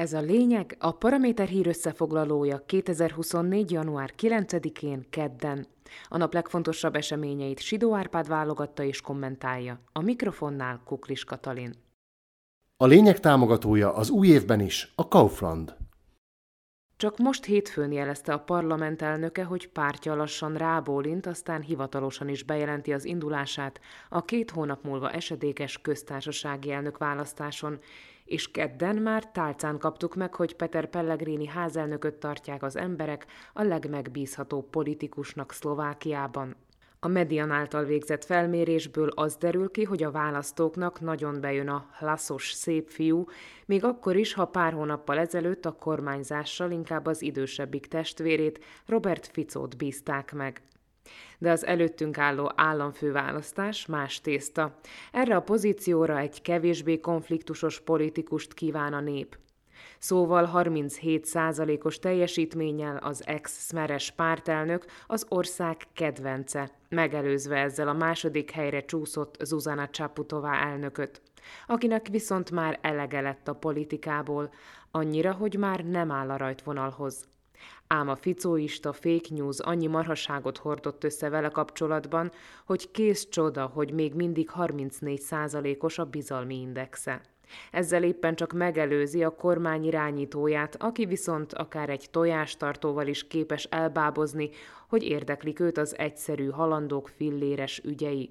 Ez a lényeg a Paraméter hír összefoglalója 2024. január 9-én kedden. A nap legfontosabb eseményeit Sidó Árpád válogatta és kommentálja. A mikrofonnál Kuklis Katalin. A lényeg támogatója az új évben is a Kaufland. Csak most hétfőn jelezte a parlament elnöke, hogy pártja lassan rábólint, aztán hivatalosan is bejelenti az indulását a két hónap múlva esedékes köztársasági elnök választáson, és kedden már tálcán kaptuk meg, hogy Peter Pellegrini házelnököt tartják az emberek a legmegbízhatóbb politikusnak Szlovákiában. A Median által végzett felmérésből az derül ki, hogy a választóknak nagyon bejön a laszos szép fiú, még akkor is, ha pár hónappal ezelőtt a kormányzással inkább az idősebbik testvérét, Robert Ficót bízták meg. De az előttünk álló államfőválasztás más tészta. Erre a pozícióra egy kevésbé konfliktusos politikust kíván a nép. Szóval 37%-os teljesítménnyel az ex-szmeres pártelnök az ország kedvence, megelőzve ezzel a második helyre csúszott Zuzana Csaputová elnököt, akinek viszont már elege lett a politikából, annyira, hogy már nem áll a rajtvonalhoz. Ám a ficóista fake news annyi marhaságot hordott össze vele kapcsolatban, hogy kész csoda, hogy még mindig 34%-os a bizalmi indexe. Ezzel éppen csak megelőzi a kormány irányítóját, aki viszont akár egy tojástartóval is képes elbábozni, hogy érdeklik őt az egyszerű halandók filléres ügyei.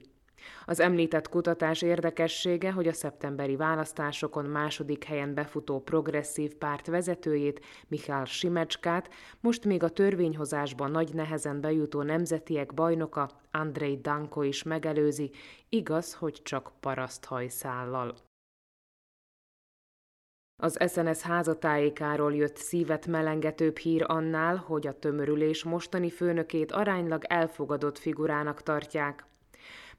Az említett kutatás érdekessége, hogy a szeptemberi választásokon második helyen befutó progresszív párt vezetőjét, Michal Simecskát, most még a törvényhozásban nagy nehezen bejutó nemzetiek bajnoka, Andrei Danko is megelőzi, igaz, hogy csak paraszthajszállal. Az SNS házatájékáról jött szívet melengetőbb hír annál, hogy a tömörülés mostani főnökét aránylag elfogadott figurának tartják.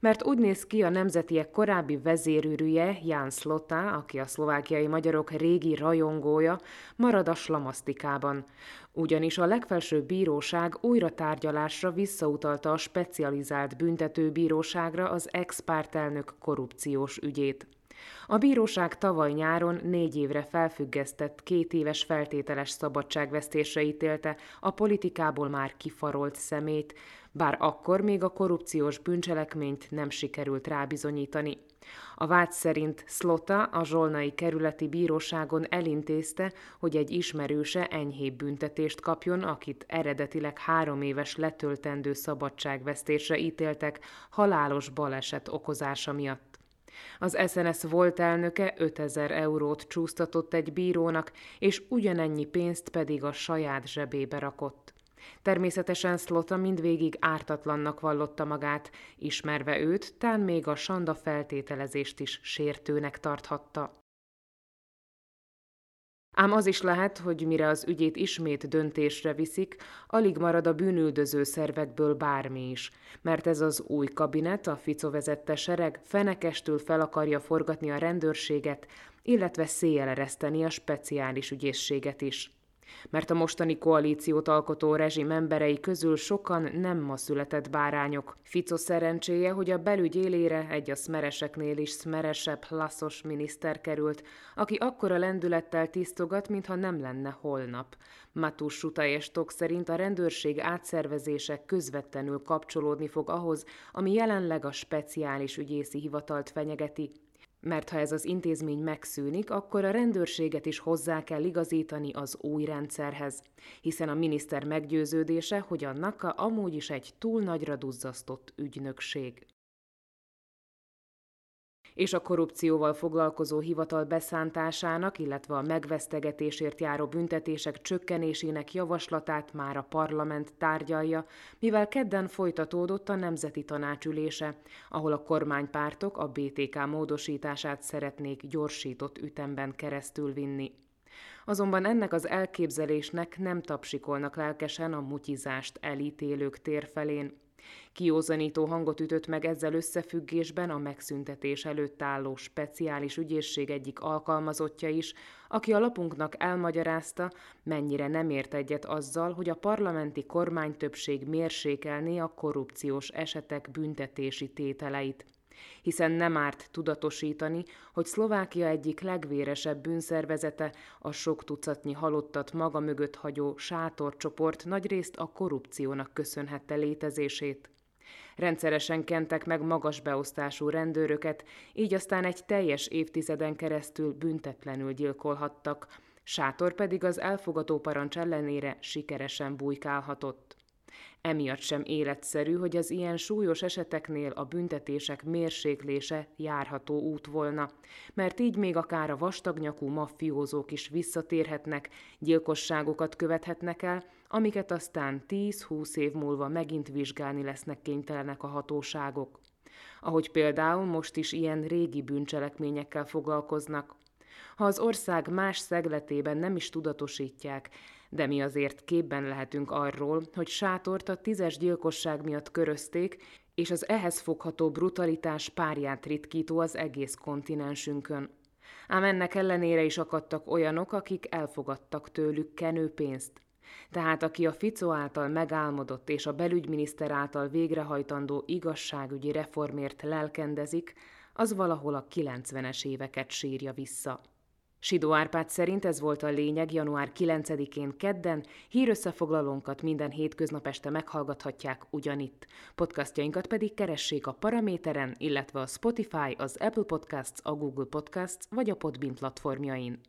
Mert úgy néz ki a nemzetiek korábbi vezérűrűje, Ján Slota, aki a szlovákiai magyarok régi rajongója, marad a slamasztikában. Ugyanis a legfelsőbb bíróság újra tárgyalásra visszautalta a specializált büntetőbíróságra az ex-pártelnök korrupciós ügyét. A bíróság tavaly nyáron négy évre felfüggesztett két éves feltételes szabadságvesztésre ítélte a politikából már kifarolt szemét, bár akkor még a korrupciós bűncselekményt nem sikerült rábizonyítani. A vád szerint Slota a Zsolnai kerületi bíróságon elintézte, hogy egy ismerőse enyhébb büntetést kapjon, akit eredetileg három éves letöltendő szabadságvesztésre ítéltek halálos baleset okozása miatt. Az SNS volt elnöke 5000 eurót csúsztatott egy bírónak, és ugyanennyi pénzt pedig a saját zsebébe rakott. Természetesen Szlota mindvégig ártatlannak vallotta magát, ismerve őt, tán még a sanda feltételezést is sértőnek tarthatta. Ám az is lehet, hogy mire az ügyét ismét döntésre viszik, alig marad a bűnüldöző szervekből bármi is, mert ez az új kabinet, a Fico vezette sereg fenekestül fel akarja forgatni a rendőrséget, illetve széjelereszteni a speciális ügyészséget is mert a mostani koalíciót alkotó rezsim emberei közül sokan nem ma született bárányok. Fico szerencséje, hogy a belügy élére egy a szmereseknél is szmeresebb, laszos miniszter került, aki akkora lendülettel tisztogat, mintha nem lenne holnap. Matus Sutajestok szerint a rendőrség átszervezése közvetlenül kapcsolódni fog ahhoz, ami jelenleg a speciális ügyészi hivatalt fenyegeti, mert ha ez az intézmény megszűnik, akkor a rendőrséget is hozzá kell igazítani az új rendszerhez, hiszen a miniszter meggyőződése, hogy a NAKA amúgy is egy túl nagyra duzzasztott ügynökség és a korrupcióval foglalkozó hivatal beszántásának, illetve a megvesztegetésért járó büntetések csökkenésének javaslatát már a parlament tárgyalja, mivel kedden folytatódott a Nemzeti Tanácsülése, ahol a kormánypártok a BTK módosítását szeretnék gyorsított ütemben keresztül vinni. Azonban ennek az elképzelésnek nem tapsikolnak lelkesen a mutyizást elítélők térfelén. Kiózanító hangot ütött meg ezzel összefüggésben a megszüntetés előtt álló speciális ügyészség egyik alkalmazottja is, aki a lapunknak elmagyarázta, mennyire nem ért egyet azzal, hogy a parlamenti kormánytöbbség mérsékelné a korrupciós esetek büntetési tételeit. Hiszen nem árt tudatosítani, hogy Szlovákia egyik legvéresebb bűnszervezete, a sok tucatnyi halottat maga mögött hagyó sátorcsoport nagyrészt a korrupciónak köszönhette létezését. Rendszeresen kentek meg magas beosztású rendőröket, így aztán egy teljes évtizeden keresztül büntetlenül gyilkolhattak, Sátor pedig az elfogató parancs ellenére sikeresen bujkálhatott. Emiatt sem életszerű, hogy az ilyen súlyos eseteknél a büntetések mérséklése járható út volna, mert így még akár a vastagnyakú maffiózók is visszatérhetnek, gyilkosságokat követhetnek el, amiket aztán 10-20 év múlva megint vizsgálni lesznek kénytelenek a hatóságok. Ahogy például most is ilyen régi bűncselekményekkel foglalkoznak. Ha az ország más szegletében nem is tudatosítják, de mi azért képben lehetünk arról, hogy Sátort a tízes gyilkosság miatt körözték, és az ehhez fogható brutalitás párját ritkító az egész kontinensünkön. Ám ennek ellenére is akadtak olyanok, akik elfogadtak tőlük kenőpénzt. Tehát aki a Fico által megálmodott és a belügyminiszter által végrehajtandó igazságügyi reformért lelkendezik, az valahol a 90-es éveket sírja vissza. Sidó Árpád szerint ez volt a lényeg január 9-én kedden, hírösszefoglalónkat minden hétköznap este meghallgathatják ugyanitt. Podcastjainkat pedig keressék a Paraméteren, illetve a Spotify, az Apple Podcasts, a Google Podcasts vagy a Podbean platformjain.